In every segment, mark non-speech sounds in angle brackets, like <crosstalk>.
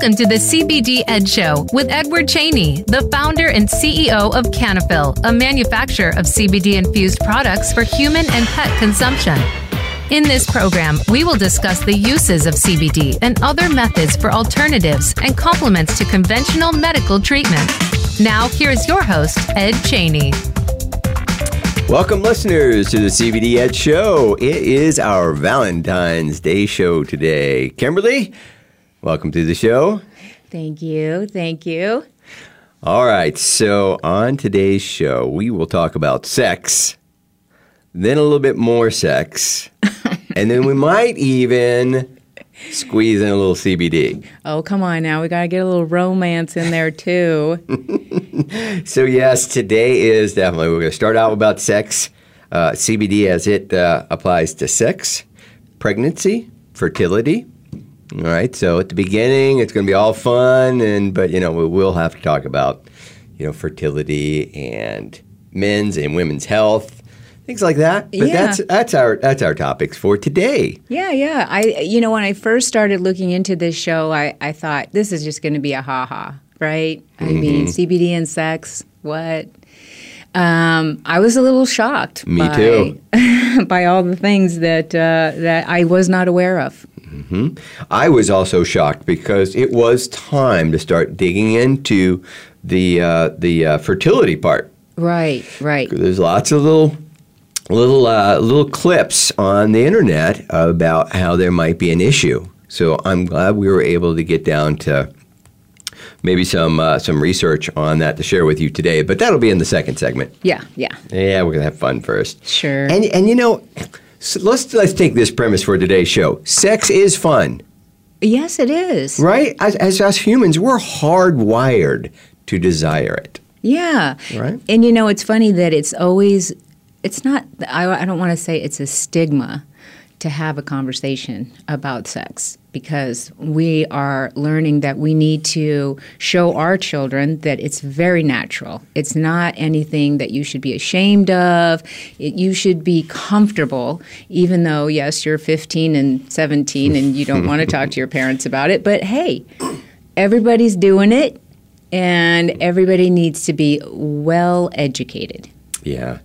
Welcome to the CBD Ed Show with Edward Cheney, the founder and CEO of Cannafyl, a manufacturer of CBD infused products for human and pet consumption. In this program, we will discuss the uses of CBD and other methods for alternatives and complements to conventional medical treatment. Now, here's your host, Ed Cheney. Welcome, listeners, to the CBD Ed Show. It is our Valentine's Day show today. Kimberly, welcome to the show. Thank you. Thank you. All right, so on today's show, we will talk about sex, then a little bit more sex, <laughs> and then we might even squeeze in a little CBD. Oh, come on now. We got to get a little romance in there too. <laughs> So, yes, today is definitely, we're going to start out about sex, uh, CBD as it uh, applies to sex, pregnancy, fertility. All right, so at the beginning, it's going to be all fun, and but you know we will have to talk about you know fertility and men's and women's health, things like that. But Yeah. that's that's our that's our topics for today. yeah, yeah. I you know when I first started looking into this show, I I thought this is just going to be a ha ha, right? I mean, mm-hmm. CBD and sex. What? Um, I was a little shocked. Me by, too. <laughs> by all the things that uh, that I was not aware of. I was also shocked because it was time to start digging into the uh, the uh, fertility part. Right, right. There's lots of little little uh, little clips on the internet about how there might be an issue. So I'm glad we were able to get down to maybe some uh, some research on that to share with you today. But that'll be in the second segment. Yeah, yeah. Yeah, we're gonna have fun first. Sure. And and you know, so let's let's take this premise for today's show. Sex is fun, Yes, it is. right? As, as us humans, we're hardwired to desire it. Yeah. Right. And you know, it's funny that it's always, it's not, I, I don't want to say it's a stigma to have a conversation about sex because we are learning that we need to show our children that it's very natural. It's not anything that you should be ashamed of. It, you should be comfortable, even though, yes, you're 15 and 17 and you don't want to talk to your parents about it. But hey, everybody's doing it and everybody needs to be well educated. Yeah,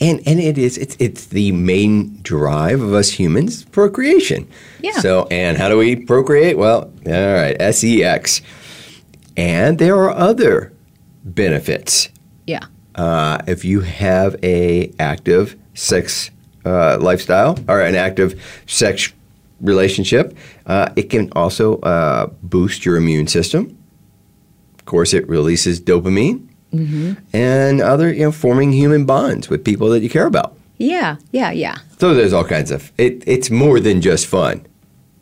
and and it is it's it's the main drive of us humans, procreation. Yeah. So and how do we procreate? Well, all right, S E X, and there are other benefits Yeah. uh, if you have a active sex uh, lifestyle or an active sex relationship. Uh, it can also uh, boost your immune system. Of course, it releases dopamine and other you know forming human bonds with people that you care about. Yeah, yeah, yeah. So there's all kinds of it. It's more than just fun.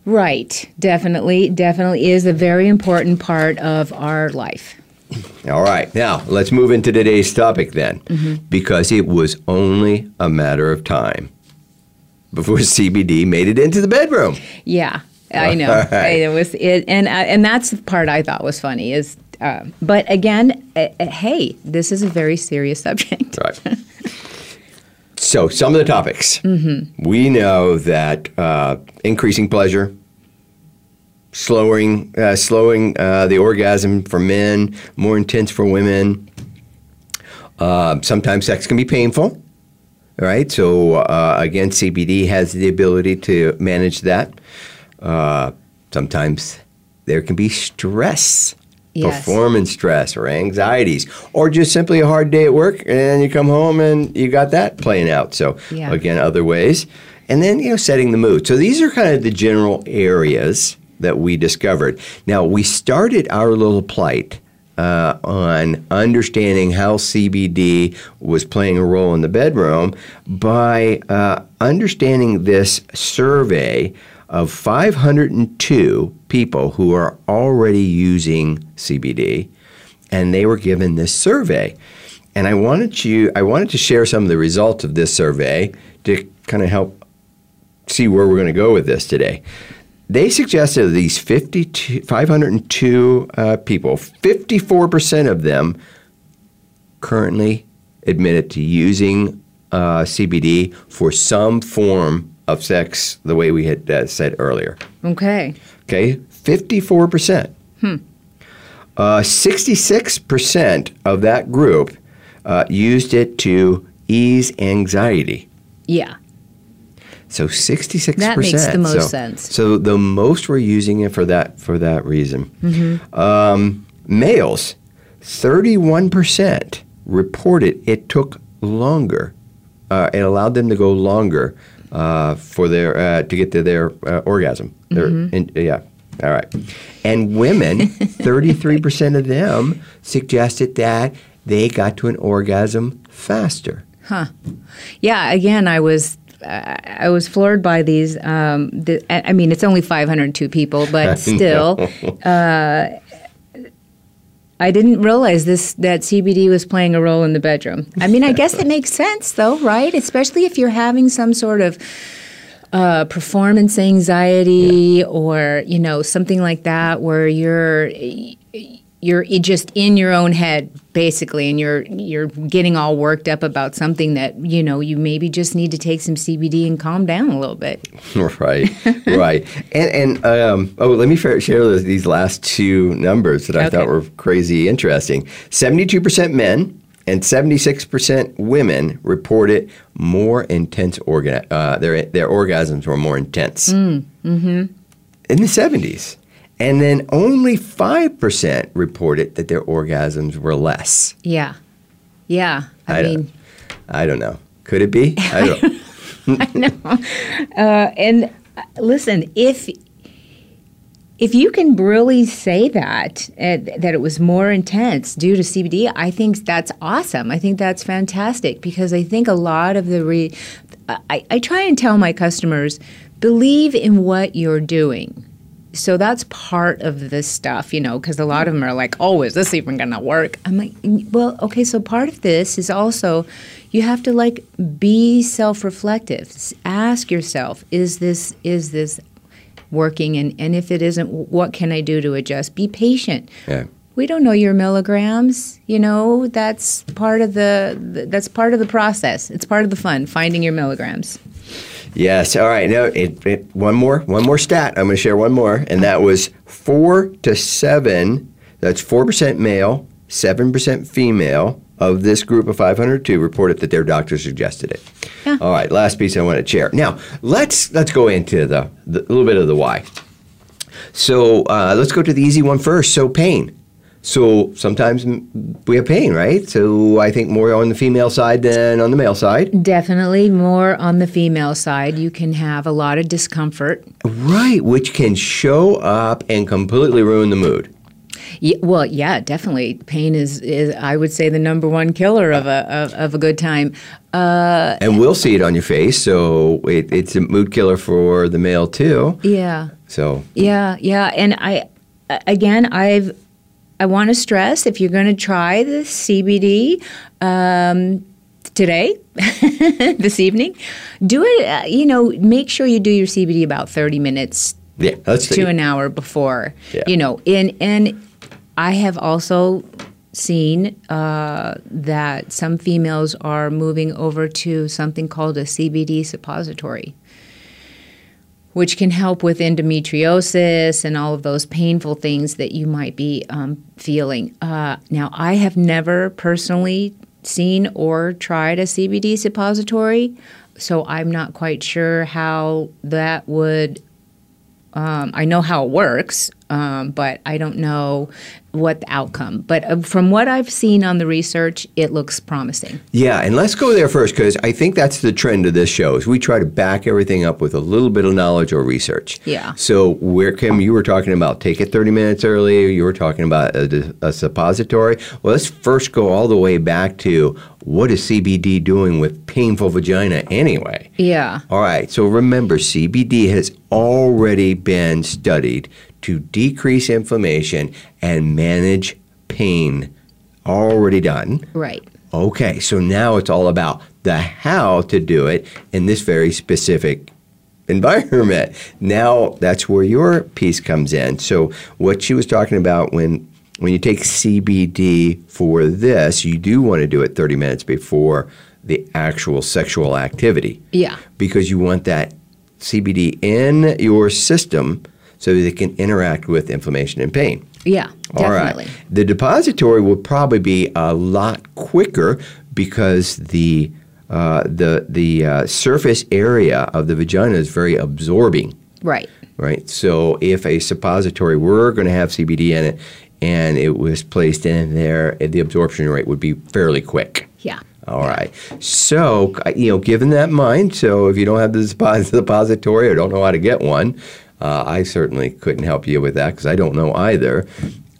Right. Definitely, definitely is a very important part of our life. All right, now let's move into today's topic then, because it was only a matter of time before CBD made it into the bedroom. Yeah, I know. Right. It was it, and uh, and that's the part I thought was funny is. Uh, but again, uh, uh, hey, this is a very serious subject. Right. <laughs> so, some of the topics. We know that uh, increasing pleasure, slowing, uh, slowing uh, the orgasm for men, more intense for women. Uh, sometimes sex can be painful. right? So, uh, again, CBD has the ability to manage that. Uh, sometimes there can be stress Yes. performance stress or anxieties, or just simply a hard day at work, and you come home and you got that playing out. So Yeah. again, other ways, and then you know setting the mood. So these are kind of the general areas that we discovered. Now we started our little plight. Uh, on understanding how CBD was playing a role in the bedroom by uh, understanding this survey of 502 people who are already using CBD, and they were given this survey. And I wanted you, I wanted to share some of the results of this survey to kind of help see where we're going to go with this today. They suggested of these 52, 502 uh, people, 54% of them currently admitted to using uh, CBD for some form of sex, the way we had uh, said earlier. Okay. Okay, 54%. Uh, 66% of that group uh, used it to ease anxiety. Yeah. So 66%. That makes the most so, sense. So the most were using it for that for that reason. Mm-hmm. Um, males, 31% reported it took longer. Uh, it allowed them to go longer uh, for their uh, to get to their uh, orgasm. Mm-hmm. in- yeah. All right. And women, <laughs> 33% of them suggested that they got to an orgasm faster. Huh. Yeah, again, I was uh, I was floored by these. Um, the, I I mean, it's only 502 people, but <laughs> still, uh, I didn't realize this that CBD was playing a role in the bedroom. I mean, I guess it <laughs> makes sense, though, right? Especially if you're having some sort of uh, performance anxiety or you know something like that, where you're you're just in your own head basically and you're you're getting all worked up about something that you know you maybe just need to take some CBD and calm down a little bit. <laughs> right, right. And and um, oh, let me share those, these last two numbers that I Okay. thought were crazy interesting. Seventy-two percent men and seventy-six percent women reported more intense organ. Uh, their their orgasms were more intense Mm, mm-hmm. in the seventies. And then only 5% reported that their orgasms were less. Yeah. Yeah. I, I don't- mean I don't know. Could it be? <laughs> I don't I know. uh, and uh, listen, if if you can really say that uh, that it was more intense due to CBD, I think that's awesome. I think that's fantastic because I think a lot of the re- I, I try and tell my customers believe in what you're doing. So that's part of this stuff, you know, because a lot of them are like, "Oh, is this even going to work?" I'm like, "Well, okay. So part of this is also you have to like be self-reflective. Ask yourself, is this is this working? And and if it isn't, what can I do to adjust? Be patient. Yeah. We don't know your milligrams. You know, that's part of the that's part of the process. It's part of the fun finding your milligrams. Yes. All right. Now, it, it, one more, one more stat. I'm going to share one more, and that was four to seven. That's four percent male, seven percent female of this group of 502 reported that their doctor suggested it. Yeah. All right. Last piece I want to share. Now, let's let's go into the, the little bit of the why. So uh, let's go to the easy one first. So pain. So sometimes we have pain, right? So I think more on the female side than on the male side. Definitely more on the female side. You can have a lot of discomfort. Right, which can show up and completely ruin the mood. Yeah, well, yeah, definitely. Pain is, is, I would say, the number one killer of a of, of a good time. Uh, And we'll see it on your face, so it, it's a mood killer for the male too. yeah, So, yeah, yeah. And I, again, I've, I want to stress if you're going to try the CBD um, today, <laughs> this evening, do it. Uh, you know, make sure you do your CBD about 30 minutes yeah, to an hour before. Yeah. You know, and and I have also seen uh, that some females are moving over to something called a CBD suppository, which can help with endometriosis and all of those painful things that you might be um, feeling. Uh, now, I have never personally seen or tried a CBD suppository, so I'm not quite sure how that would um, I know how it works, um, but I don't know what the outcome. But uh, from what I've seen on the research, it looks promising. Yeah, and let's go there first because I think that's the trend of this show is we try to back everything up with a little bit of knowledge or research. Yeah. So where Kim, you were talking about take it 30 minutes earlier. You were talking about a, a suppository. Well, let's first go all the way back to what is CBD doing with painful vagina anyway? Yeah. All right, so remember, CBD has already been studied to decrease inflammation and manage pain. Already done. Right. Okay, so now it's all about the how to do it in this very specific environment. Now that's where your piece comes in. So what she was talking about when when you take CBD for this, you do want to do it 30 minutes before the actual sexual activity Yeah. because you want that CBD in your system so they can interact with inflammation and pain. Yeah, definitely. All right. The depository will probably be a lot quicker because the uh, the the uh, surface area of the vagina is very absorbing. Right. Right. So if a suppository were going to have CBD in it and it was placed in there, the absorption rate would be fairly quick. Yeah. All right. So, you know, given that mind, so if you don't have the suppository <laughs> or don't know how to get one, uh, I certainly couldn't help you with that because I don't know either.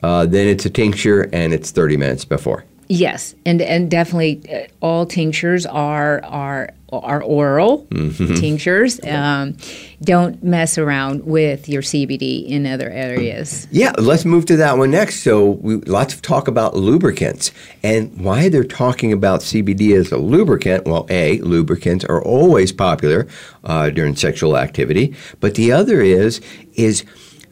Uh, then it's a tincture and it's 30 minutes before. Yes, and and definitely uh, all tinctures are are are oral mm-hmm. tinctures. Um, don't mess around with your CBD in other areas. Yeah, let's move to that one next. So, we, lots of talk about lubricants and why they're talking about CBD as a lubricant. Well, a lubricants are always popular uh, during sexual activity, but the other is is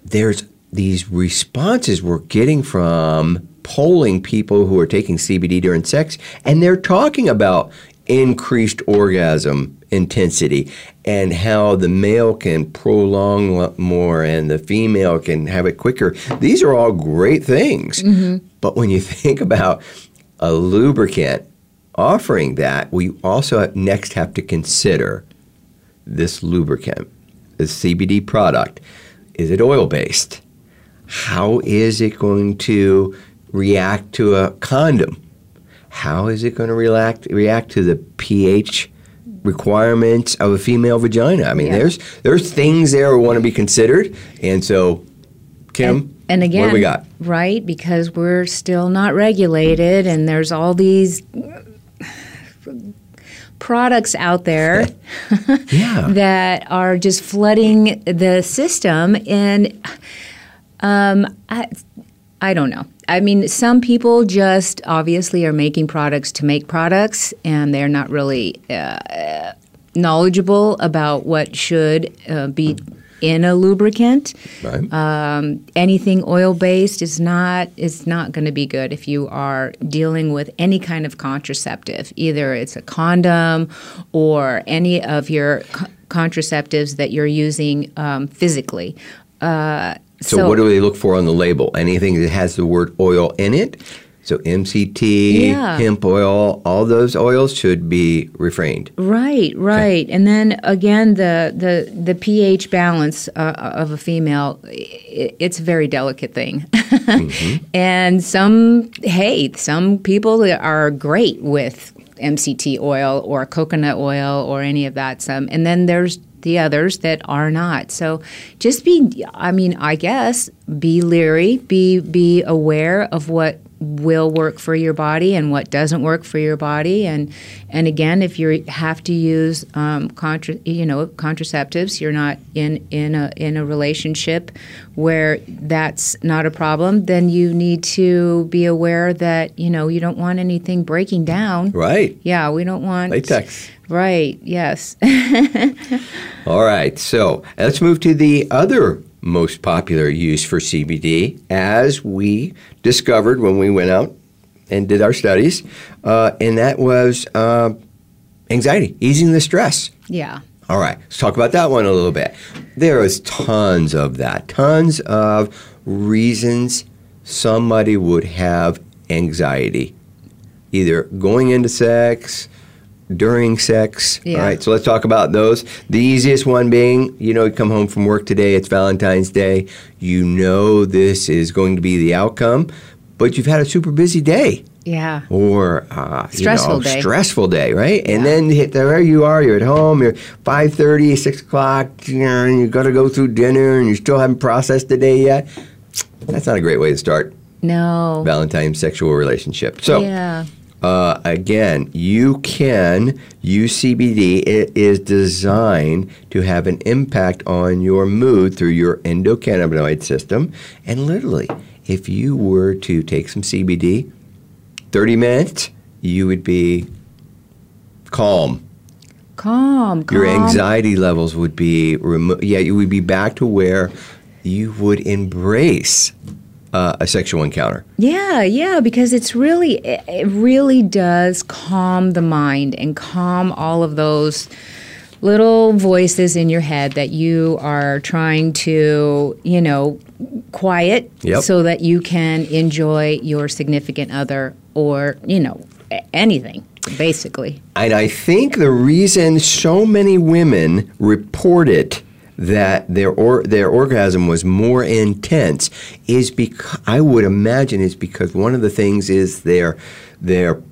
there's these responses we're getting from polling people who are taking CBD during sex, and they're talking about increased orgasm intensity and how the male can prolong more and the female can have it quicker. These are all great things. Mm-hmm. But when you <laughs> think about a lubricant offering that, we also next have to consider this lubricant, this CBD product. Is it oil based? How is it going to react to a condom? How is it going to react react to the pH requirements of a female vagina? I mean, yeah. there's there's things there that want to be considered, and so Kim. And, and again, what do we got? Right, because we're still not regulated, and there's all these products out there <laughs> yeah. <laughs> that are just flooding the system and um, I, I don't know. I mean, some people just obviously are making products to make products, and they're not really uh, knowledgeable about what should uh, be in a lubricant. Right. Um, anything oil based is not is not going to be good if you are dealing with any kind of contraceptive. Either it's a condom or any of your co- contraceptives that you're using um, physically. Uh, so, so, what do they look for on the label? Anything that has the word oil in it? So MCT, yeah. hemp oil, all those oils should be refrained. Right, right. Okay. And then again, the the the pH balance uh, of a female, it's a very delicate thing. <laughs> mm-hmm. And some, hey, some people are great with MCT oil or coconut oil or any of that. Some, and then there's the others that are not. So just be I mean, I guess be leery, be be aware of what will work for your body and what doesn't work for your body. And and again if you have to use um, contra, you know contraceptives you're not in in a in a relationship where that's not a problem then you need to be aware that you know you don't want anything breaking down. Right. Yeah we don't want latex right yes <laughs> all right so let's move to the other most popular use for CBD, as we discovered when we went out and did our studies, uh, and that was uh, anxiety, easing the stress. Yeah. All right, let's talk about that one a little bit. There is tons of that, tons of reasons somebody would have anxiety, either going into sex, during sex. Yeah. All right, so let's talk about those. The easiest one being, you know, you come home from work today, it's Valentine's Day. You know this is going to be the outcome, but you've had a super busy day. Yeah. Or uh, stressful you know, day. Stressful day, right? Yeah. And then there you are, you're at home, you're 5.30, 6 o'clock, you know, and you've got to go through dinner and you still haven't processed the day yet. That's not a great way to start. No. Valentine's sexual relationship. So yeah. Uh, again, you can use CBD. It is designed to have an impact on your mood through your endocannabinoid system. And literally, if you were to take some CBD, 30 minutes, you would be calm. Calm, calm. Your anxiety levels would be removed. Yeah, you would be back to where you would embrace uh, a sexual encounter. Yeah, yeah, because it's really, it really does calm the mind and calm all of those little voices in your head that you are trying to, you know, quiet Yep. so that you can enjoy your significant other or, you know, anything, basically. And I think the reason so many women reported that their or, their orgasm was more intense is because I would imagine is because one of the things is their their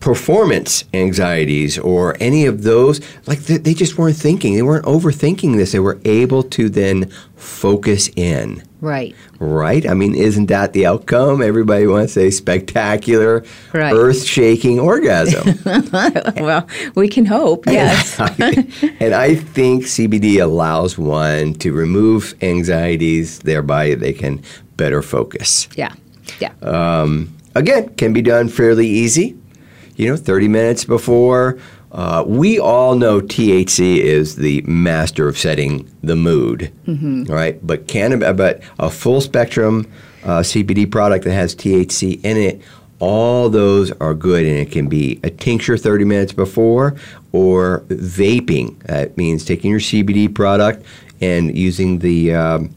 performance anxieties or any of those like they, they just weren't thinking they weren't overthinking this they were able to then focus in Right. right i mean isn't that the outcome everybody wants a spectacular Right. earth-shaking orgasm <laughs> well, we can hope, yes. <laughs> and I think CBD allows one to remove anxieties, thereby they can better focus. yeah. Yeah. Um, again, can be done fairly easy. You know, 30 minutes before. Uh, we all know THC is the master of setting the mood, right? But cannab- but a full spectrum uh, CBD product that has THC in it, all those are good, and it can be a tincture 30 minutes before or vaping. That means taking your CBD product and using the um,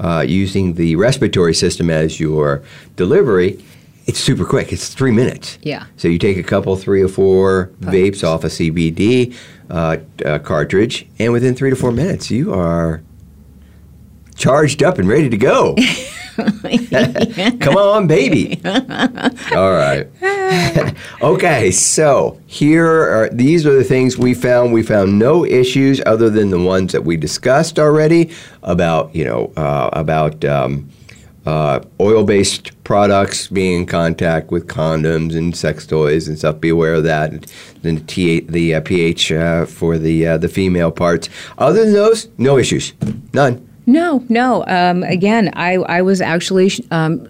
uh, using the respiratory system as your delivery. It's super quick. It's three minutes. Yeah. So you take a couple, three or four vapes off a CBD uh, uh, cartridge, and within three to four minutes, you are charged up and ready to go. <laughs> Come on, baby. All right. <laughs> okay, so here are these are the things we found. We found no issues other than the ones that we discussed already about you know uh, about. Um, uh, oil-based products being in contact with condoms and sex toys and stuff. Be aware of that. And then the, T- the uh, pH uh, for the uh, the female parts. Other than those, no issues, none. No, no. Um, again, I, I was actually um,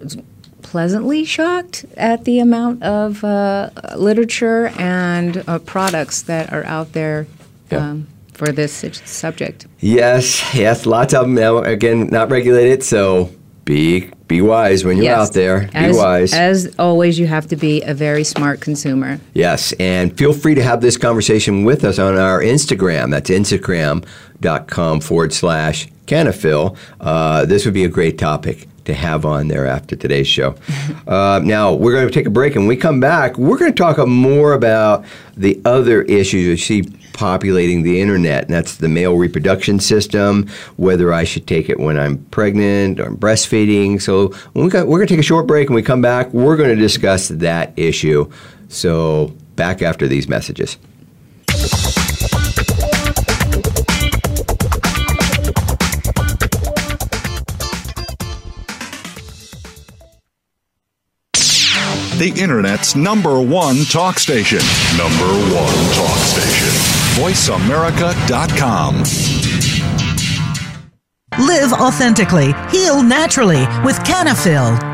pleasantly shocked at the amount of uh, literature and uh, products that are out there Yeah. um, for this subject. Yes, yes, lots of them. Now, again, not regulated, so be be wise when you're Yes. out there. Be As, wise. As always, you have to be a very smart consumer. Yes, and feel free to have this conversation with us on our Instagram. That's instagram.com forward slash Cannafyl. Uh, this would be a great topic to have on there after today's show. <laughs> uh, now, we're going to take a break, and when we come back, we're going to talk more about the other issues you see populating the internet, and that's the male reproduction system, whether I should take it when I'm pregnant or I'm breastfeeding. So we got, we're going to take a short break, and we come back, we're going to discuss that issue. So back after these messages. The Internet's number one talk station. Number one talk station. VoiceAmerica.com. Live authentically, heal naturally with Cannafyl.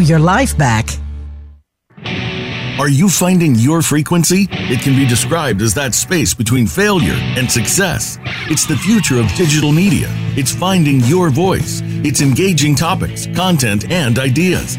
your life back. Are you finding your frequency? It can be described as that space between failure and success. It's the future of digital media. It's finding your voice. It's engaging topics, content, and ideas.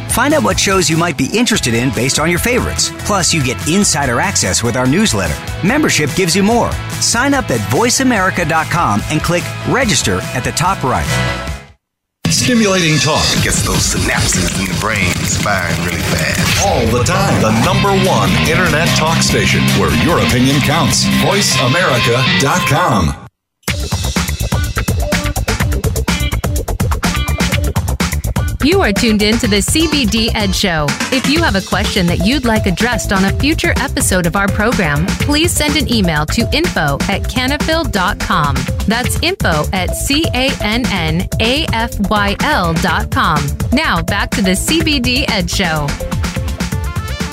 Find out what shows you might be interested in based on your favorites. Plus, you get insider access with our newsletter. Membership gives you more. Sign up at voiceamerica.com and click register at the top right. Stimulating talk Gets those synapses in the brain firing really fast. all the time. The number one internet talk station where your opinion counts. VoiceAmerica.com. You are tuned in to the CBD Ed Show. If you have a question that you'd like addressed on a future episode of our program, please send an email to info at cannafyl.com. That's info at C-A-N-N-A-F-Y-L dot com. Now back to the CBD Ed Show.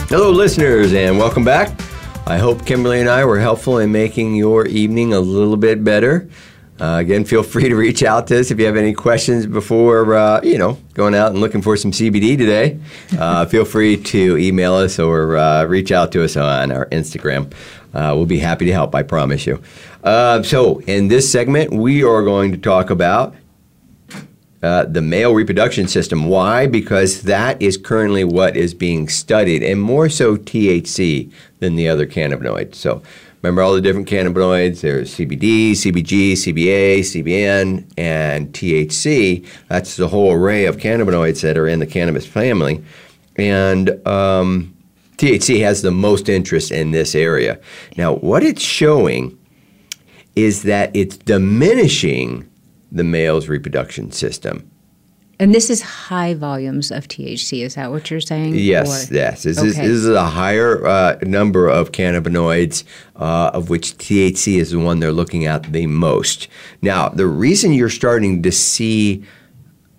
Hello, listeners, and welcome back. I hope Kimberly and I were helpful in making your evening a little bit better. Uh, again, feel free to reach out to us if you have any questions before, uh, you know, going out and looking for some CBD today. Uh, <laughs> feel free to email us or uh, reach out to us on our Instagram. Uh, we'll be happy to help, I promise you. Uh, so, in this segment, we are going to talk about uh, the male reproduction system. Why? Because that is currently what is being studied, and more so THC than the other cannabinoids. So, remember all the different cannabinoids there's CBD, CBG, CBA, CBN, and THC. That's the whole array of cannabinoids that are in the cannabis family. And um, THC has the most interest in this area. Now, what it's showing is that it's diminishing the male's reproduction system. And this is high volumes of THC. Is that what you're saying? Yes, Or- yes. This, is, this is a higher uh, number of cannabinoids, uh, of which THC is the one they're looking at the most. Now, the reason you're starting to see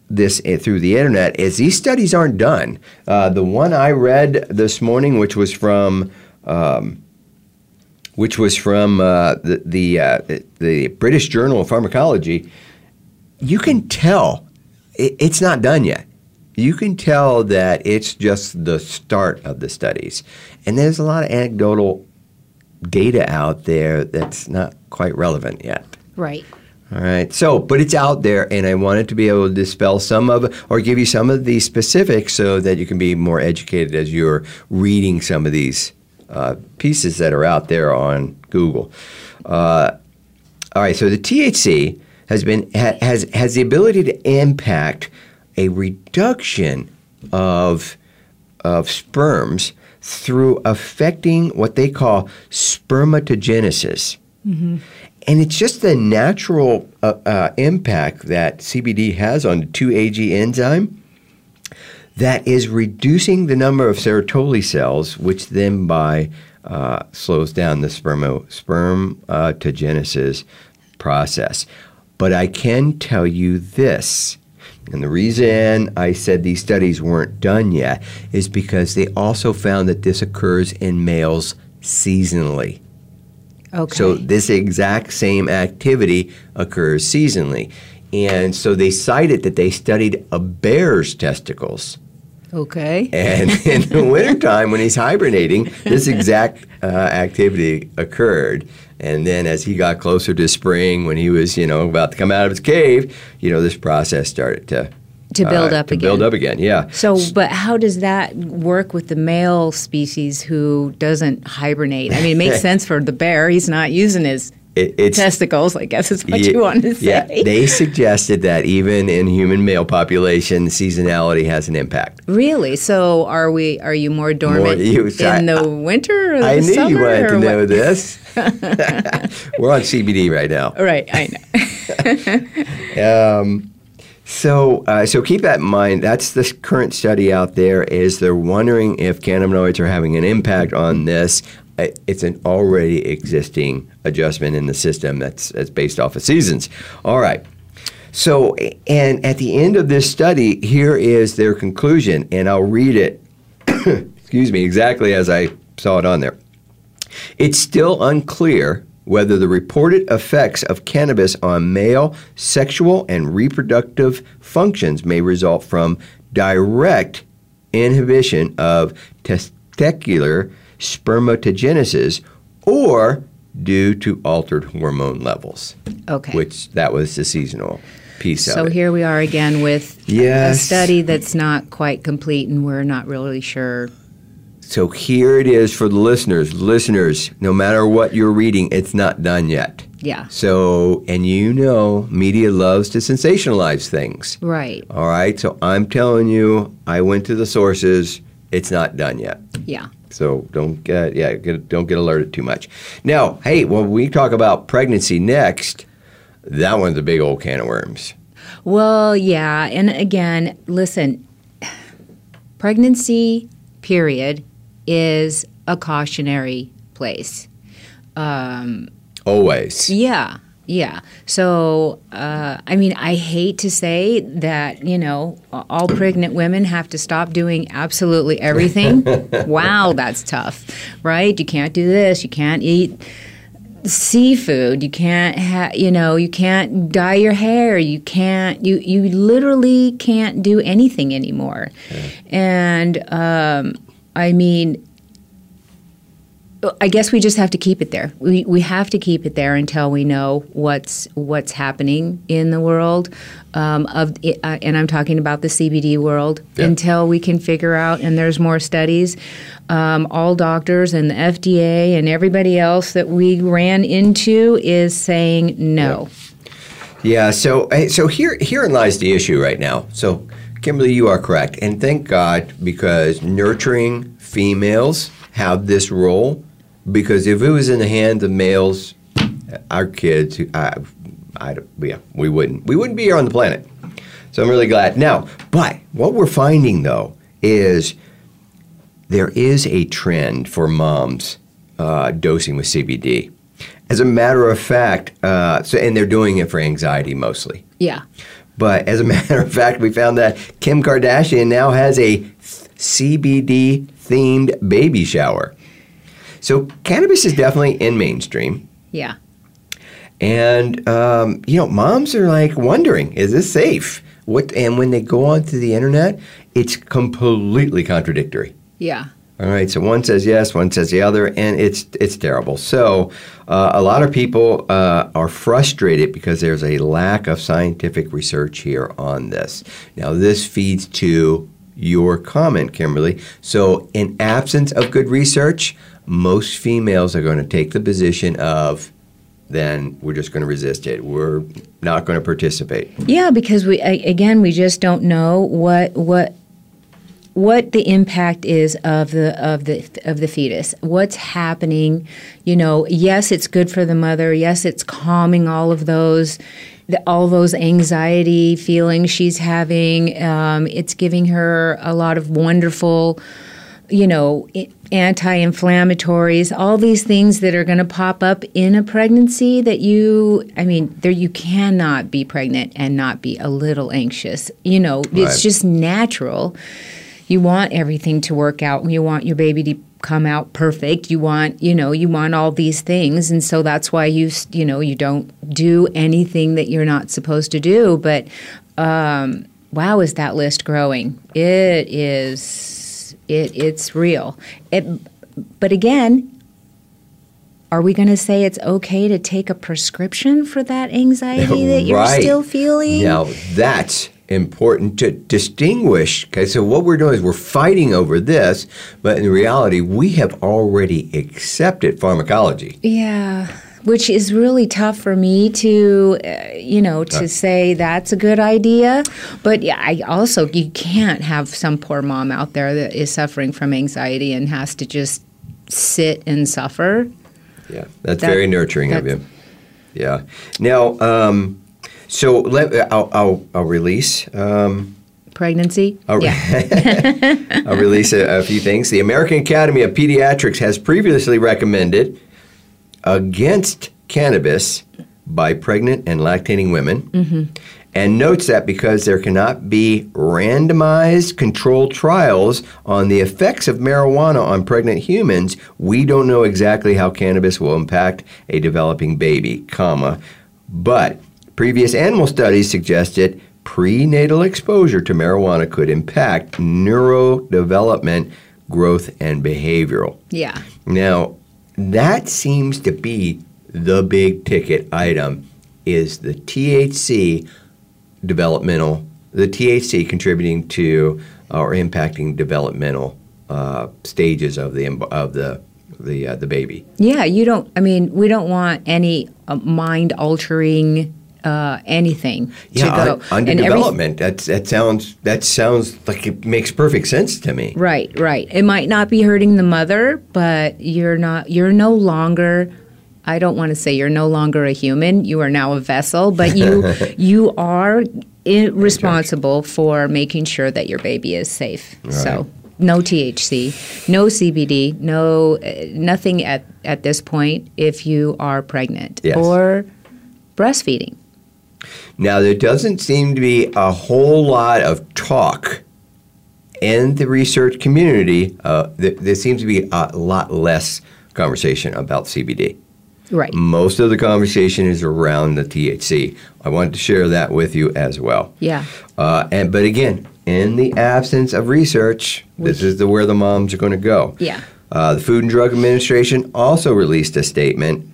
this eh, through the internet is these studies aren't done. Uh, the one I read this morning, which was from. Um, which was from uh, the the, uh, the British Journal of Pharmacology, you can tell it, it's not done yet. You can tell that it's just the start of the studies. And there's a lot of anecdotal data out there that's not quite relevant yet. Right. All right. So, but it's out there, and I wanted to be able to dispel some of or give you some of the specifics so that you can be more educated as you're reading some of these uh, pieces that are out there on Google. Uh, all right. So the THC has been ha, has has the ability to impact a reduction of of sperms through affecting what they call spermatogenesis. And it's just the natural uh, uh, impact that CBD has on the 2-AG enzyme that is reducing the number of Sertoli cells, which then by uh, slows down the spermo, spermatogenesis process. But I can tell you this, and the reason I said these studies weren't done yet is because they also found that this occurs in males seasonally. Okay. So this exact same activity occurs seasonally. And so they cited that they studied a bear's testicles. Okay. And <laughs> in the wintertime, when he's hibernating, this exact uh, activity occurred. And then as he got closer to spring, when he was, you know, about to come out of his cave, you know, this process started to To build uh, up to again. build up again. Yeah. So, but how does that work with the male species who doesn't hibernate? I mean, it makes <laughs> sense for the bear. He's not using his It, it's testicles, I guess is what Ye- you wanted to say. Yeah, they suggested that even in human male population, seasonality has an impact. really? So, are we? Are you more dormant you- in the winter or the I knew summer? you wanted to what? know this. <laughs> We're on CBD right now. Right, I know. <laughs> So, uh, so keep that in mind. That's the current study out there. Is they're wondering if cannabinoids are having an impact on this. It's an already existing adjustment in the system that's that's based off of seasons. All right. So, and at the end of this study, here is their conclusion, and I'll read it. <coughs> excuse me, exactly as I saw it on there. It's still unclear whether the reported effects of cannabis on male sexual and reproductive functions may result from direct inhibition of testicular spermatogenesis or due to altered hormone levels. Okay. Which that was the seasonal piece So here we are again with a Yes. study that's not quite complete, and we're not really sure. So here it is for the listeners. Listeners, no matter what you're reading, it's not done yet. Yeah. So, and you know, media loves to sensationalize things. Right. All right. So I'm telling you, I went to the sources. It's not done yet. Yeah. So don't get yeah get, don't get alerted too much. Now, hey, when we talk about pregnancy next, that one's a big old can of worms. Well, yeah. And again, listen, pregnancy, period, is a cautionary place. Um, Always. Yeah, yeah. So, uh, I mean, I hate to say that, you know, all pregnant women have to stop doing absolutely <laughs> everything. wow, that's tough, right? You can't do this, you can't eat seafood you can't ha- you know you can't dye your hair you can't you you literally can't do anything anymore and um, i mean I guess we just have to keep it there. We, we have to keep it there until we know what's what's happening in the world um, of uh, and I'm talking about the CBD world Yeah. until we can figure out and there's more studies. Um, all doctors and the FDA and everybody else that we ran into is saying no. Yeah, so eh, so here herein lies the issue right now. So Kimberly, you are correct, and thank God because nurturing females have this role. Because if it was in the hands of males, our kids, who- I, I, yeah, we wouldn't we wouldn't be here on the planet. So I'm really glad. Now, but what we're finding though is there is a trend for moms uh, dosing with CBD. As a matter of fact, uh, so and they're doing it for anxiety mostly. Yeah. But as a <laughs> matter of fact, we found that Kim Kardashian now has a CBD themed baby shower. So cannabis is definitely in mainstream. Yeah. And um, you know, moms are like wondering, is this safe? What? And when they go onto the internet, it's completely contradictory. Yeah. All right, so one says yes, one says the other, and it's it's terrible. So uh, a lot of people uh, are frustrated because there's a lack of scientific research here on this. Now, this feeds to your comment, Kimberly. So, in absence of good research, most females are going to take the position of, then we're just going to resist it. We're not going to participate. Yeah, because we again we just don't know what what what the impact is of the of the of the fetus. What's happening? You know, yes, it's good for the mother. Yes, it's calming all of those the, all those anxiety feelings she's having. Um, it's giving her a lot of wonderful you know, anti-inflammatories, all these things that are going to pop up in a pregnancy that you, I mean, there you cannot be pregnant and not be a little anxious. You know, Right. it's just natural. You want everything to work out. You want your baby to come out perfect. You want, you know, you want all these things, and so that's why you, you know, you don't do anything that you're not supposed to do. But um, wow, is that list growing? It is. It it's real. It, but again, are we going to say it's okay to take a prescription for that anxiety <laughs> that you're Right. still feeling? Now that's important to distinguish. Okay, so what we're doing is we're fighting over this, but in reality, we have already accepted pharmacology. Yeah, which is really tough for me to, uh, you know, to say that's a good idea. But yeah, I also you can't have some poor mom out there that is suffering from anxiety and has to just sit and suffer. Yeah, that's That- very nurturing of you. Yeah. Now, um, so let I'll I'll, I'll release. Um, Pregnancy. I'll, yeah. <laughs> I'll release a, a few things. The American Academy of Pediatrics has previously recommended against cannabis by pregnant and lactating women. Mm-hmm. and notes that because there cannot be randomized controlled trials on the effects of marijuana on pregnant humans, we don't know exactly how cannabis will impact a developing baby, comma, but previous animal studies suggested prenatal exposure to marijuana could impact neurodevelopment, growth, and behavioral. Yeah. Now, that seems to be the big ticket item is the THC developmental, the THC contributing to or impacting developmental uh, stages of the of the the uh, the baby. Yeah, you don't. I mean, we don't want any uh, mind altering uh, anything Yeah, to go. un- under And every- development. That's that sounds that sounds like it makes perfect sense to me. Right, right. It might not be hurting the mother, but you're not. You're no longer. I don't want to say you're no longer a human. You are now a vessel, but you <laughs> you are responsible for making sure that your baby is safe. So no THC, no CBD, no uh, nothing at at this point if you are pregnant Yes. or breastfeeding. Now, there doesn't seem to be a whole lot of talk in the research community. Uh, th- there seems to be a lot less conversation about CBD. Right. Most of the conversation is around the THC. I wanted to share that with you as well. Yeah. Uh, and but again, in the absence of research, this is the where the moms are going to go. Yeah. Uh, the Food and Drug Administration also released a statement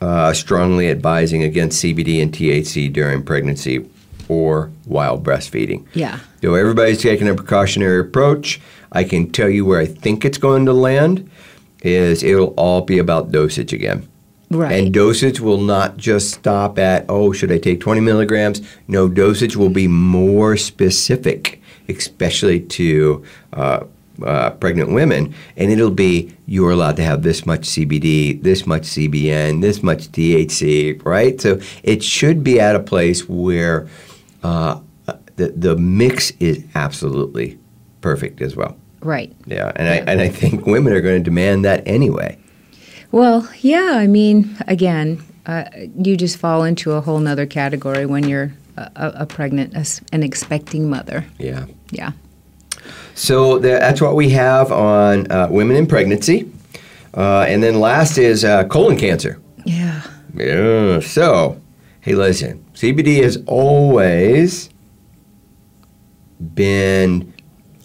uh, strongly advising against CBD and THC during pregnancy or while breastfeeding. Yeah. So everybody's taking a precautionary approach, I can tell you where I think it's going to land is it'll all be about dosage again. Right. And dosage will not just stop at, oh, should I take 20 milligrams? No, dosage will be more specific, especially to uh, uh, pregnant women. And it'll be, you're allowed to have this much CBD, this much CBN, this much THC, right? So it should be at a place where uh, the, the mix is absolutely perfect as well. right. Yeah, and I and I think women are going to demand that anyway. Well, yeah, I mean, again, uh, you just fall into a whole nother category when you're a, a, pregnant, a an expecting mother. Yeah. Yeah. So tha- that's what we have on uh, women in pregnancy, uh, and then last is uh, colon cancer. Yeah. Yeah. So, hey, listen, CBD has always been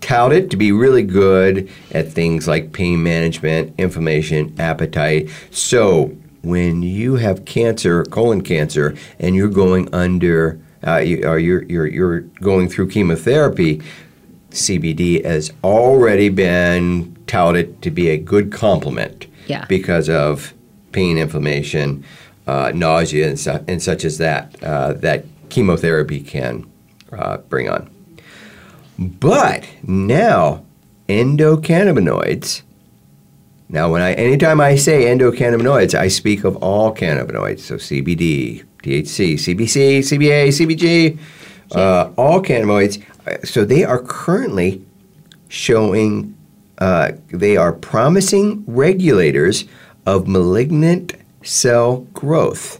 touted to be really good at things like pain management, inflammation, appetite. So, when you have cancer, colon cancer, and you're going under, uh, you, or you're, you're, you're going through chemotherapy, CBD has already been touted to be a good complement Yeah. because of pain, inflammation, uh, nausea, and, su- and such as that uh, that chemotherapy can uh, bring on. But now, endocannabinoids. Now, when I anytime I say endocannabinoids, I speak of all cannabinoids. So CBD, THC, CBC, CBA, CBG, uh, all cannabinoids. Uh, So they are currently showing uh, they are promising regulators of malignant cell growth.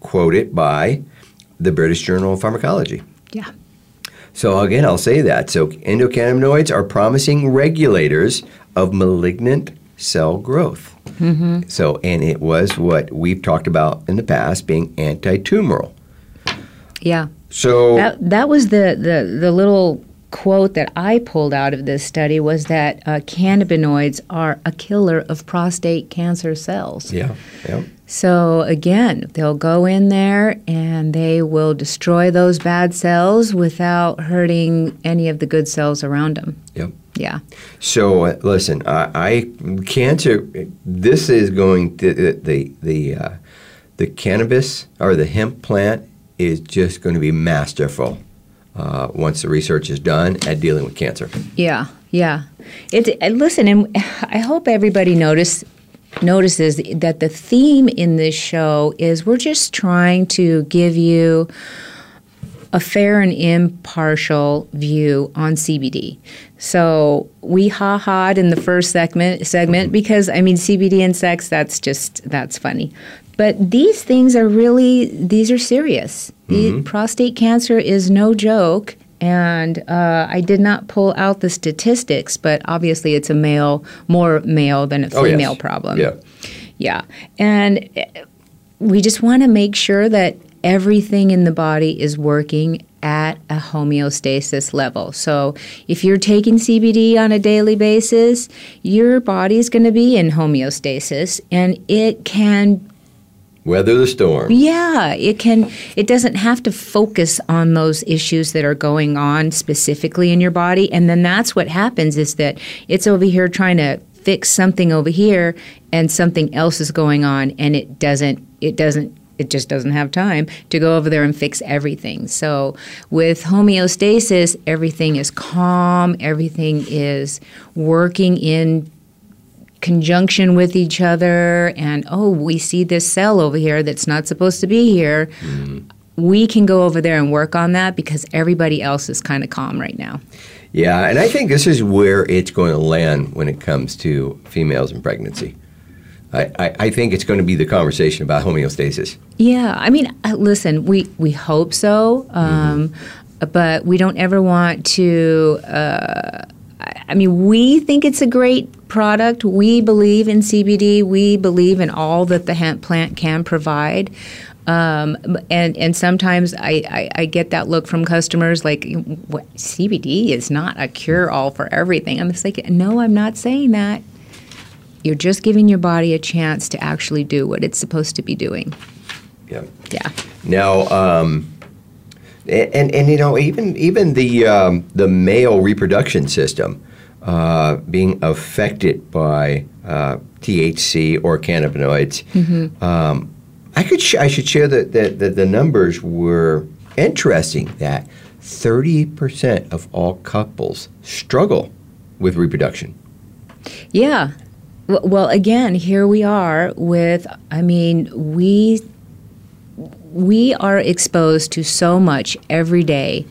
Quoted by the British Journal of Pharmacology. Yeah. So again, I'll say that. So endocannabinoids are promising regulators of malignant cell growth. Mm-hmm. So, and it was what we've talked about in the past being anti-tumoral. Yeah. So That that was the, the, the little quote that I pulled out of this study was that uh, cannabinoids are a killer of prostate cancer cells. yeah, yeah, So again, they'll go in there and they will destroy those bad cells without hurting any of the good cells around them. yep. Yeah. So uh, listen, I, I cancer. This is going to the the the, uh, the cannabis or the hemp plant is just going to be masterful uh, once the research is done at dealing with cancer. Yeah, yeah. It listen, and <sighs> I hope everybody notice notices that the theme in this show is we're just trying to give you a fair and impartial view on CBD. So we ha ha'd in the first segment segment because I mean CBD and sex that's just that's funny. But these things are really these are serious. The prostate cancer is no joke. And uh, I did not pull out the statistics, but obviously it's a male, more male than a Oh, yes. female problem. Yeah. Yeah. And uh, we just want to make sure that everything in the body is working at a homeostasis level. So if you're taking CBD on a daily basis, your body's going to be in homeostasis and it can Weather the storm. yeah, it can it doesn't have to focus on those issues that are going on specifically in your body and then that's what happens is that it's over here trying to fix something over here and something else is going on and it doesn't it doesn't it just doesn't have time to go over there and fix everything. So with homeostasis, everything is calm, everything is working in conjunction with each other and oh we see this cell over here that's not supposed to be here we can go over there and work on that because everybody else is kind of calm right now Yeah, and I think this is where it's going to land when it comes to females and pregnancy. I, I, I think it's going to be the conversation about homeostasis. yeah i mean uh, listen we we hope so um, but we don't ever want to uh, I- mean, we think it's a great product. We believe in CBD. We believe in all that the hemp plant can provide. Um, and and sometimes I, I, I get that look from customers like, what, CBD is not a cure all for everything. I'm just like, no, I'm not saying that. You're just giving your body a chance to actually do what it's supposed to be doing. Yeah. Yeah. Now, um, and, and and you know even even the um, the male reproduction system uh, being affected by uh, THC or cannabinoids. Um, I could sh- I should share that that that the numbers were interesting. That thirty percent of all couples struggle with reproduction. Yeah. Well, again, here we are with, I mean, we we are exposed to so much every day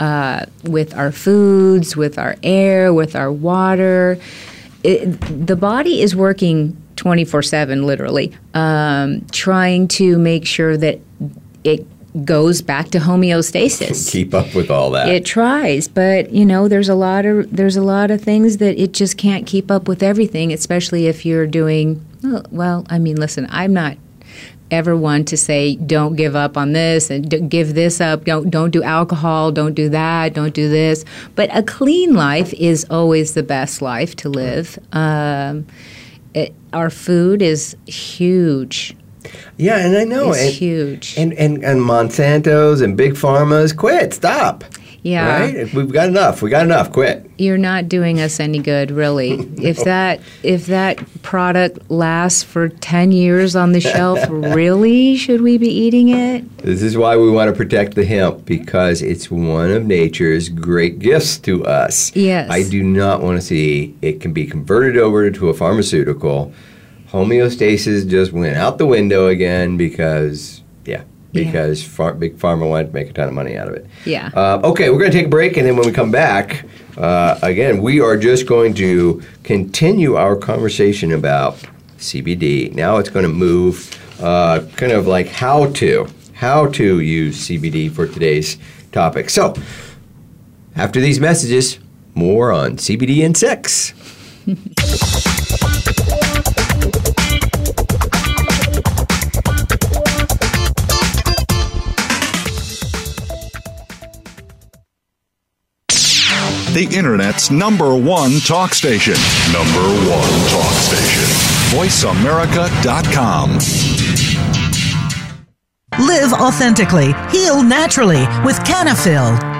uh, with our foods, with our air, with our water. It, the body is working 24 7, literally, um, trying to make sure that it goes back to homeostasis. <laughs> Keep up with all that. It tries, but you know, there's a lot of there's a lot of things that it just can't keep up with everything, especially if you're doing well, well I mean, listen, I'm not ever one to say don't give up on this and d- give this up don't don't do alcohol don't do that don't do this but a clean life is always the best life to live um, it, our food is huge yeah, and I know it's and, huge and and and Monsanto's and big pharmas quit. Stop. Yeah Right? We've got enough. We got enough. Quit. you're not doing us any good really <laughs> if that if that product lasts for 10 years on the shelf <laughs> really should we be eating it This is why we want to protect the hemp because it's one of nature's great gifts to us. Yes. I do not want to see it can be converted over to a pharmaceutical. Homeostasis just went out the window again because, yeah, Yeah. because big pharma wanted to make a ton of money out of it. Yeah. Uh, okay, we're going to take a break, and then when we come back, uh, again, we are just going to continue our conversation about CBD. Now it's going to move, uh, kind of like how to how to use CBD for today's topic. So, after these messages, more on CBD and sex. <laughs> The Internet's number one talk station. Number one talk station. VoiceAmerica.com. Live authentically, heal naturally with Cannafyl.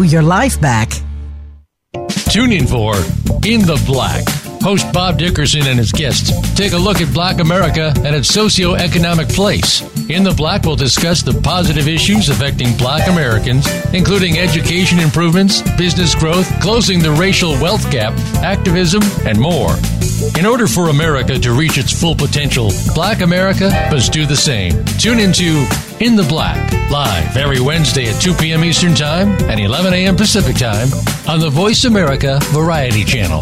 your life back. Tune in for In the Black Host Bob Dickerson and his guests take a look at Black America and its socio-economic place. In the Black, we'll discuss the positive issues affecting Black Americans, including education improvements, business growth, closing the racial wealth gap, activism, and more. In order for America to reach its full potential, Black America must do the same. Tune into In the Black, live every Wednesday at 2 p.m. Eastern Time and 11 a.m. Pacific Time on the Voice America Variety Channel.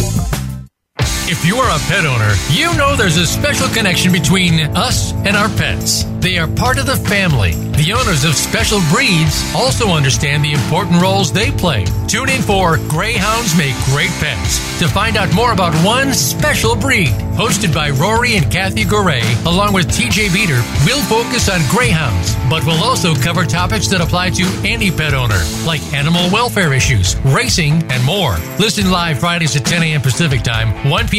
If you are a pet owner, you know there's a special connection between us and our pets. They are part of the family. The owners of special breeds also understand the important roles they play. Tune in for Greyhounds Make Great Pets to find out more about one special breed. Hosted by Rory and Kathy Goray, along with TJ Beater, we'll focus on greyhounds, but we'll also cover topics that apply to any pet owner, like animal welfare issues, racing, and more. Listen live Fridays at 10 a.m. Pacific Time, 1 p.m.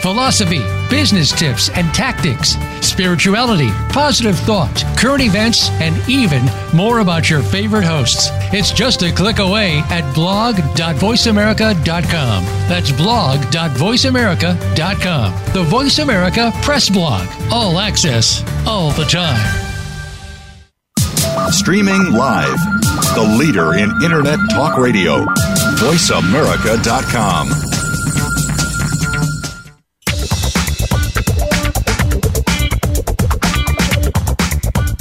philosophy, business tips and tactics, spirituality, positive thought, current events, and even more about your favorite hosts. It's just a click away at blog.voiceamerica.com. That's blog.voiceamerica.com. The Voice America Press Blog. All access, all the time. Streaming live. The leader in Internet talk radio. VoiceAmerica.com.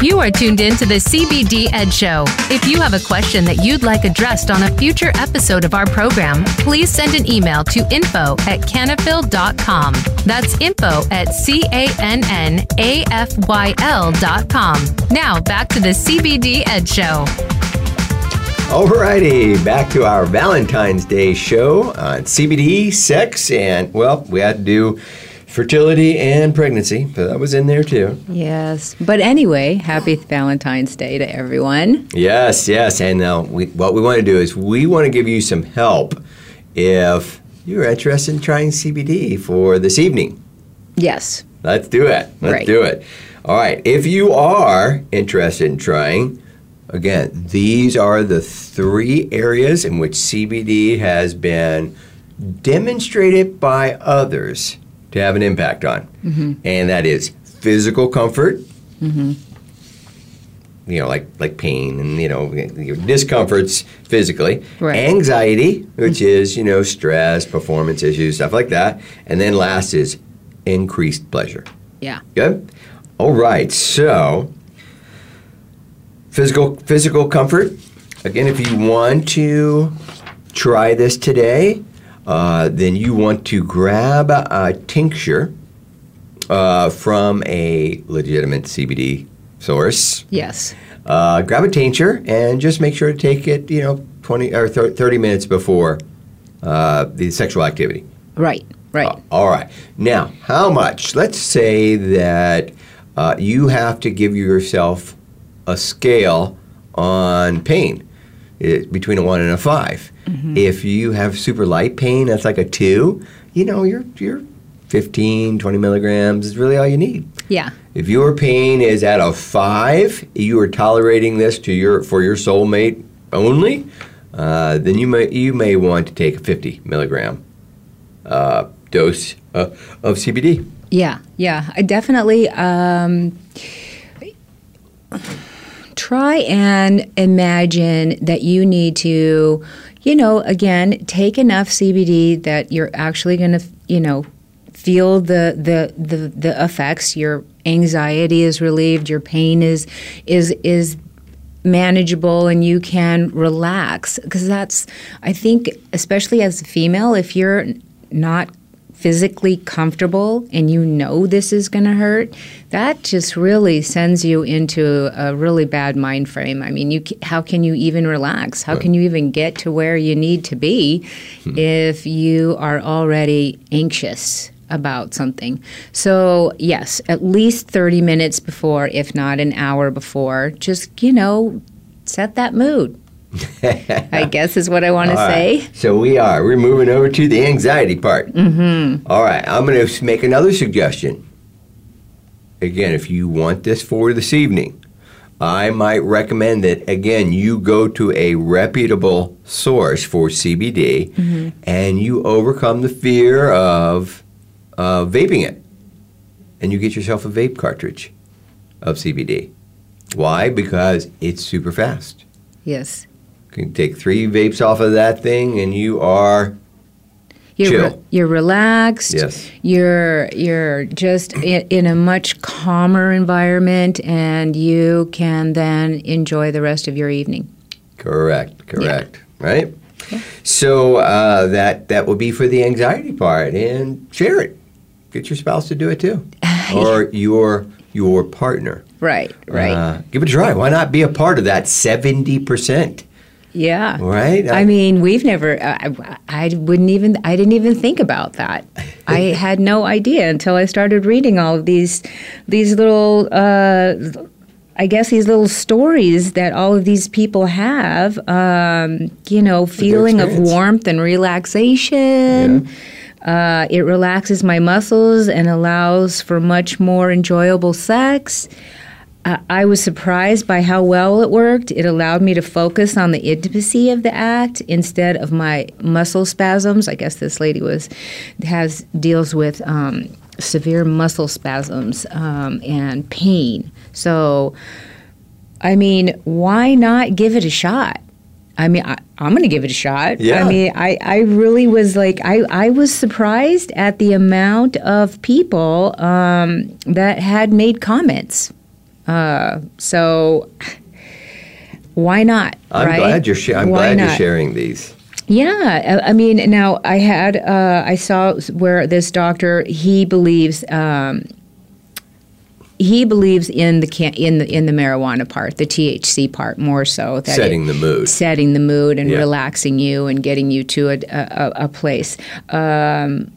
You are tuned in to the CBD Ed Show. If you have a question that you'd like addressed on a future episode of our program, please send an email to info at cannafyl.com. That's info at C-A-N-N-A-F-Y-L dot com. Now back to the CBD Ed Show. Alrighty, back to our Valentine's Day show on CBD, sex, and well, we had to do fertility and pregnancy, so that was in there too. Yes. But anyway, happy Valentine's Day to everyone. Yes, yes, and now we, what we want to do is we want to give you some help if you're interested in trying CBD for this evening. Yes. Let's do it. Let's Right. do it. All right. If you are interested in trying, again, these are the three areas in which CBD has been demonstrated by others to have an impact on. Mm-hmm. And that is physical comfort, mm-hmm. you know, like like pain and you know your discomforts physically, Right. anxiety, which mm-hmm. is you know stress, performance issues, stuff like that, and then last is increased pleasure. Yeah. Good. All right. So physical physical comfort. Again, if you want to try this today, uh, then you want to grab a tincture uh, from a legitimate CBD source. Yes. Uh, grab a tincture and just make sure to take it. You know, twenty or thirty minutes before uh, the sexual activity. Right. Right. Uh, all right. Now, how much? Let's say that uh, you have to give yourself a scale on pain It- between a one and a 5 If you have super light pain, that's like a two. You know, you're you're 15, 20 milligrams is really all you need. yeah. If your pain is at a five, you are tolerating this to your for your soulmate only. Uh, then you may you may want to take a 50 milligram uh, dose uh, of CBD. Yeah, yeah, I definitely um, try and imagine that you need to, you know, again, take enough CBD that you're actually going to, you know, feel the, the the the effects. Your anxiety is relieved. Your pain is is is manageable and you can relax because that's i think especially as a female if you're not physically comfortable and you know this is going to hurt that just really sends you into a really bad mind frame i mean you how can you even relax how can you even get to where you need to be hmm. if you are already anxious about something. So, yes, at least 30 minutes before, if not an hour before, just, you know, set that mood. <laughs> I guess is what I want to All say. So we are. We're moving over to the anxiety part. Mm-hmm. All right. I'm going to make another suggestion. Again, if you want this for this evening, I might recommend that, again, you go to a reputable source for CBD Mm-hmm. and you overcome the fear of uh, vaping it. And you get yourself a vape cartridge of CBD. Why? Because it's super fast. Yes. You can take three vapes off of that thing and you are You're, Chill. re- you're relaxed. Yes. You're you're just in, in a much calmer environment, and you can then enjoy the rest of your evening. correct, correct, right? So uh, that that would be for the anxiety part, and share it. Get your spouse to do it too, <laughs> or your your partner. Right. Right. Uh, give it a try. Why not be a part of that seventy percent? Yeah. Right. I mean, we've never. I, I wouldn't even. I didn't even think about that. <laughs> I had no idea until I started reading all of these, these little. Uh, I guess these little stories that all of these people have. Um, you know, feeling of warmth and relaxation. Uh, it relaxes my muscles and allows for much more enjoyable sex. I was surprised by how well it worked. It allowed me to focus on the intimacy of the act instead of my muscle spasms. I guess this lady was has deals with um, severe muscle spasms um, and pain. So, I mean, why not give it a shot? I mean, I, I'm going to give it a shot. Yeah. I mean, I, I really was like, I, I was surprised at the amount of people um, that had made comments. Uh, so why not? I'm right? glad you're. Sh- I'm Why glad you're sharing these. Yeah, I I mean, now I had uh, I saw where this doctor he believes um, he believes in the can- in the in the marijuana part, the THC part more so that Setting it- the mood. setting the mood and Yeah. relaxing you and getting you to a a, a place. Um,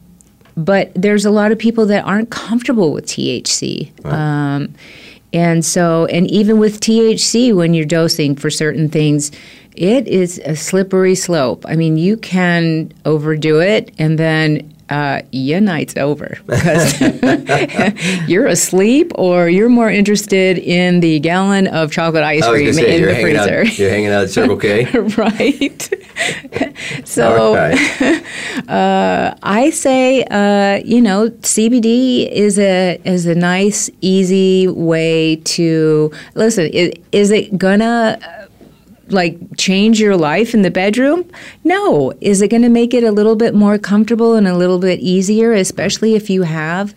but there's a lot of people that aren't comfortable with THC. Um, and so, and even with THC, when you're dosing for certain things, it is a slippery slope. I mean, you can overdo it, and then uh, your night's over <laughs> because <laughs> you're asleep, or you're more interested in the gallon of chocolate ice cream say in the freezer. out. You're hanging out at Circle K. <laughs> right. So All right. <laughs> I say, uh, you know, CBD is a is a nice, easy way to listen. Is, is it gonna uh, like change your life in the bedroom? No. Is it going to make it a little bit more comfortable and a little bit easier, especially if you have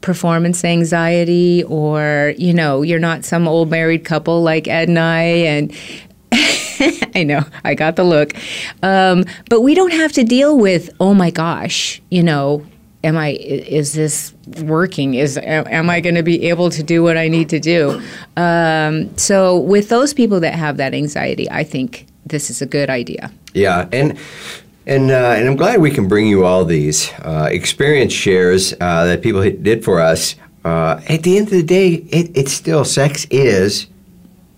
performance anxiety or you know you're not some old married couple like Ed and I and <laughs> I know I got the look. Um, but we don't have to deal with oh my gosh you know am I is this working? Is am am I going to be able to do what I need to do? Um, so with those people that have that anxiety I think this is a good idea. Yeah, and and uh, and I'm glad we can bring you all these uh, experience shares uh, that people did for us. Uh, at the end of the day, it, it's still sex is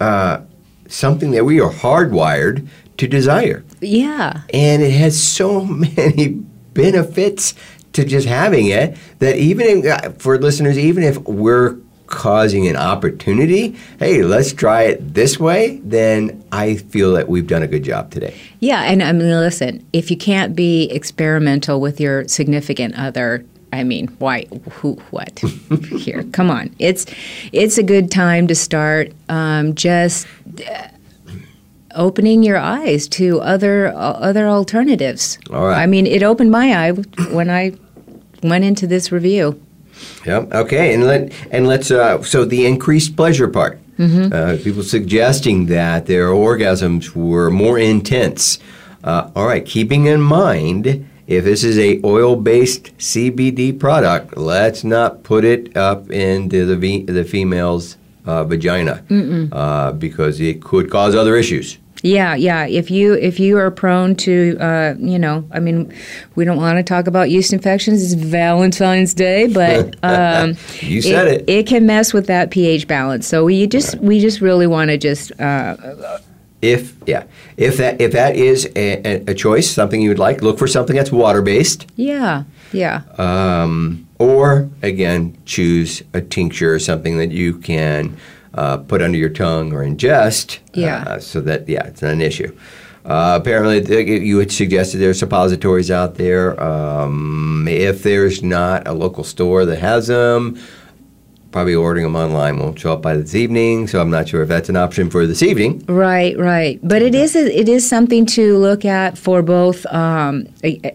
uh, something that we are hardwired to desire, yeah and it has so <laughs> many benefits to just having it that even if, uh, for listeners, even if we're causing an opportunity, hey, let's try it this way, then I feel that we've done a good job today. Yeah, and I mean, listen, if you can't be experimental with your significant other, I mean, why? Who? What? <laughs> Here, come on. It's it's a good time to start. Um, just opening your eyes to other uh, other alternatives. All right. I mean, it opened my eye when I went into this review. Yep. Okay. And let and let's. Uh, so the increased pleasure part. Uh, people suggesting that their orgasms were more intense. Uh, all right. Keeping in mind, if this is a oil-based CBD product, let's not put it up into the the female's uh, vagina uh, because it could cause other issues. Yeah, yeah. If you if you are prone to, uh, you know, I mean, we don't want to talk about yeast infections. It's Valentine's Day, but <laughs> um, You said it. it. can mess with that pH balance. So we just we just really want to just uh, If yeah, if that if that is a, a- a choice, something you would like, look for something that's water based. Yeah, yeah. Um, or again, choose a tincture or something that you can uh, put under your tongue or ingest. Yeah. Uh, so that yeah, it's not an issue. Uh, apparently, th- you had suggested there are suppositories out there. Um, if there's not a local store that has them, probably ordering them online won't show up by this evening. So I'm not sure if that's an option for this evening. Right, right. But it is it is something to look at for both. Um,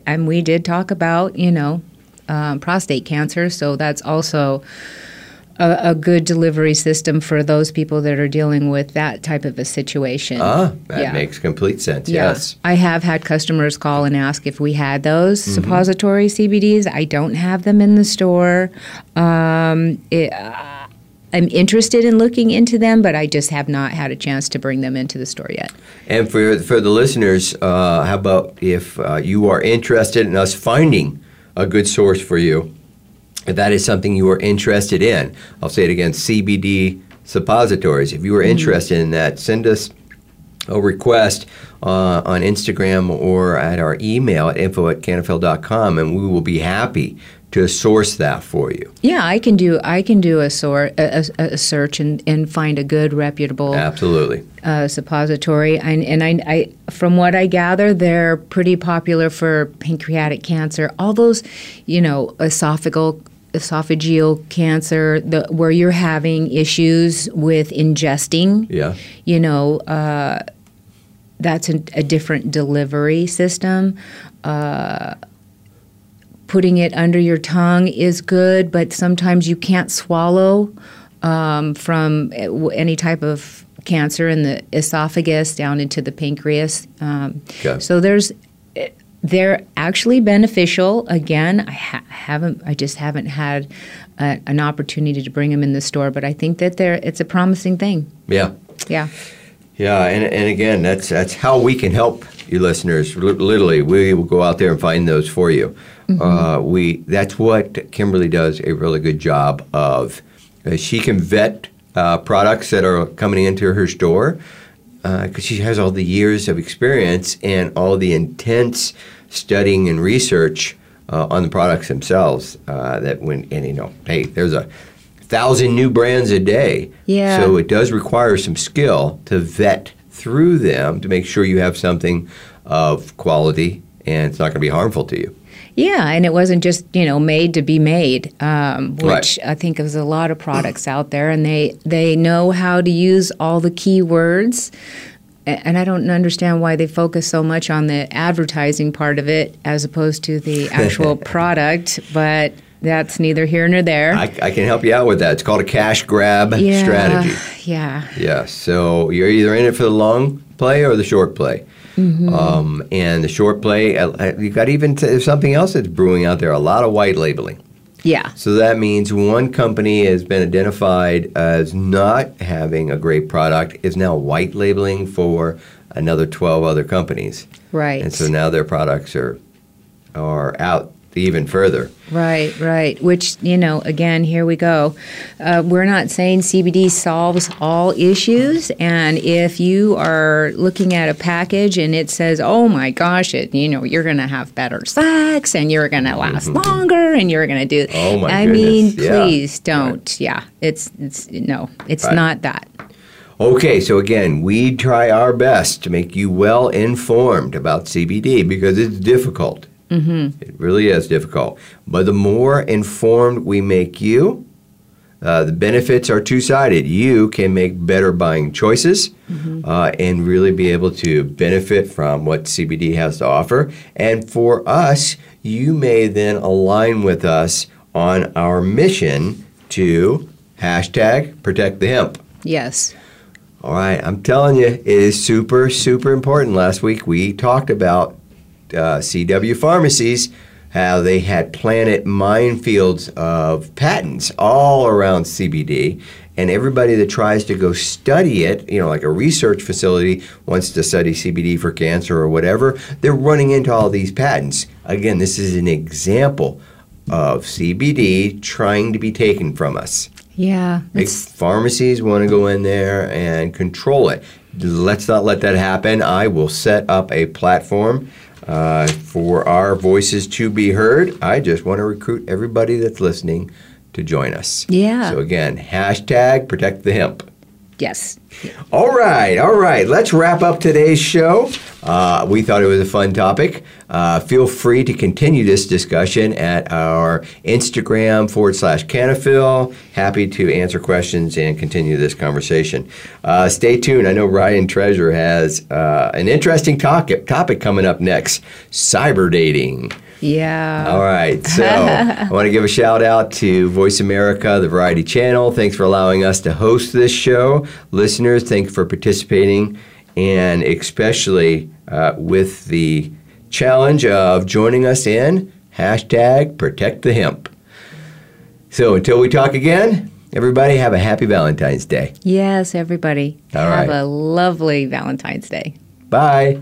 and we did talk about you know um, prostate cancer, so that's also a, a good delivery system for those people that are dealing with that type of a situation. Ah, that Yeah. makes complete sense. Yeah. Yes. I have had customers call and ask if we had those Mhm. suppository CBDs. I don't have them in the store. Um, it, uh, I'm interested in looking into them, but I just have not had a chance to bring them into the store yet. And for for the listeners, uh, how about if uh, you are interested in us finding a good source for you? If that is something you are interested in, I'll say it again: CBD suppositories. If you are Mhm. interested in that, send us a request uh, on Instagram or at our email at info at cannafyl.com, and we will be happy to source that for you. Yeah, I can do I can do a sort a, a, a search and, and find a good reputable Absolutely. uh, suppository. And, and I, I, from what I gather, they're pretty popular for pancreatic cancer. All those, you know, esophageal esophageal cancer, the, where you're having issues with ingesting. Yeah. You know, uh, that's a, a different delivery system. Uh, putting it under your tongue is good, but sometimes you can't swallow um, from uh, any type of cancer in the esophagus down into the pancreas. Um, Okay. So there's eh, they're actually beneficial. Again, I ha- haven't I just haven't had uh, an opportunity to bring them in the store, but I think that they're it's a promising thing. Yeah. Yeah. Yeah, and, and again, that's that's how we can help you listeners. Li- Literally, we will go out there and find those for you. Mhm. Uh, we that's what Kimberly does a really good job of. Uh, she can vet uh, products that are coming into her store because she has all the years of experience and all the intense studying and research uh, on the products themselves. Uh, that when and you know, hey, there's a thousand new brands a day. Yeah. So it does require some skill to vet through them to make sure you have something of quality and it's not going to be harmful to you. Yeah, and it wasn't just you know made to be made, um, Right. which I think there's a lot of products out there, and they they know how to use all the key words. And I don't understand why they focus so much on the advertising part of it as opposed to the actual <laughs> product, but that's neither here nor there. I, I can help you out with that. It's called a cash grab yeah, strategy. Yeah. Yeah. So you're either in it for the long play or the short play. Mhm. Um, and the short play, uh, uh, you've got even t- something else that's brewing out there a lot of white labeling. Yeah. So that means one company has been identified as not having a great product, is now white labeling for another 12 other companies. Right. And so now their products are are out even further. Right, right. Which, you know, again, here we go. Uh, we're not saying CBD solves all issues. And if you are looking at a package and it says, oh my gosh, it, you know, you're going to have better sex and you're going to last longer and you're going to do. Mm-hmm. Oh, my I mean, goodness. Yeah. please don't. Yeah. It's, it's, no, it's Right. not that. Okay, so again, we try our best to make you well informed about CBD because it's difficult. Mm-hmm. It really is difficult. But the more informed we make you, uh, the benefits are two sided. You can make better buying choices uh, and really be able to benefit from what CBD has to offer. And for us, you may then align with us on our mission to hashtag protect the hemp. Yes. All right, I'm telling you, it is super, super important. Last week we talked about uh, CW pharmacies, how they had planted minefields of patents all around CBD, and everybody that tries to go study it, you know, like a research facility wants to study CBD for cancer or whatever, they're running into all these patents. Again, this is an example of CBD trying to be taken from us. Yeah. Big pharmacies want to go in there and control it. let's not let that happen. I will set up a platform uh, for our voices to be heard. I just want to recruit everybody that's listening to join us. Yeah. So again, hashtag protect the hemp. Yes. All right, all right. Let's wrap up today's show. Uh, we thought it was a fun topic. Uh, feel free to continue this discussion at our Instagram forward slash Cannafyl. Happy to answer questions and continue this conversation. Uh, stay tuned. I know Ryan Treasure has uh, an interesting topic, topic coming up next cyber dating. Yeah. All right. So <laughs> I want to give a shout out to Voice America, the Variety Channel. Thanks for allowing us to host this show. Listeners, thanks for participating, and especially uh, with the challenge of joining us in hashtag protect the hemp. So until we talk again, everybody have a happy Valentine's Day. Yes, everybody. All Have right. a lovely Valentine's Day. Bye.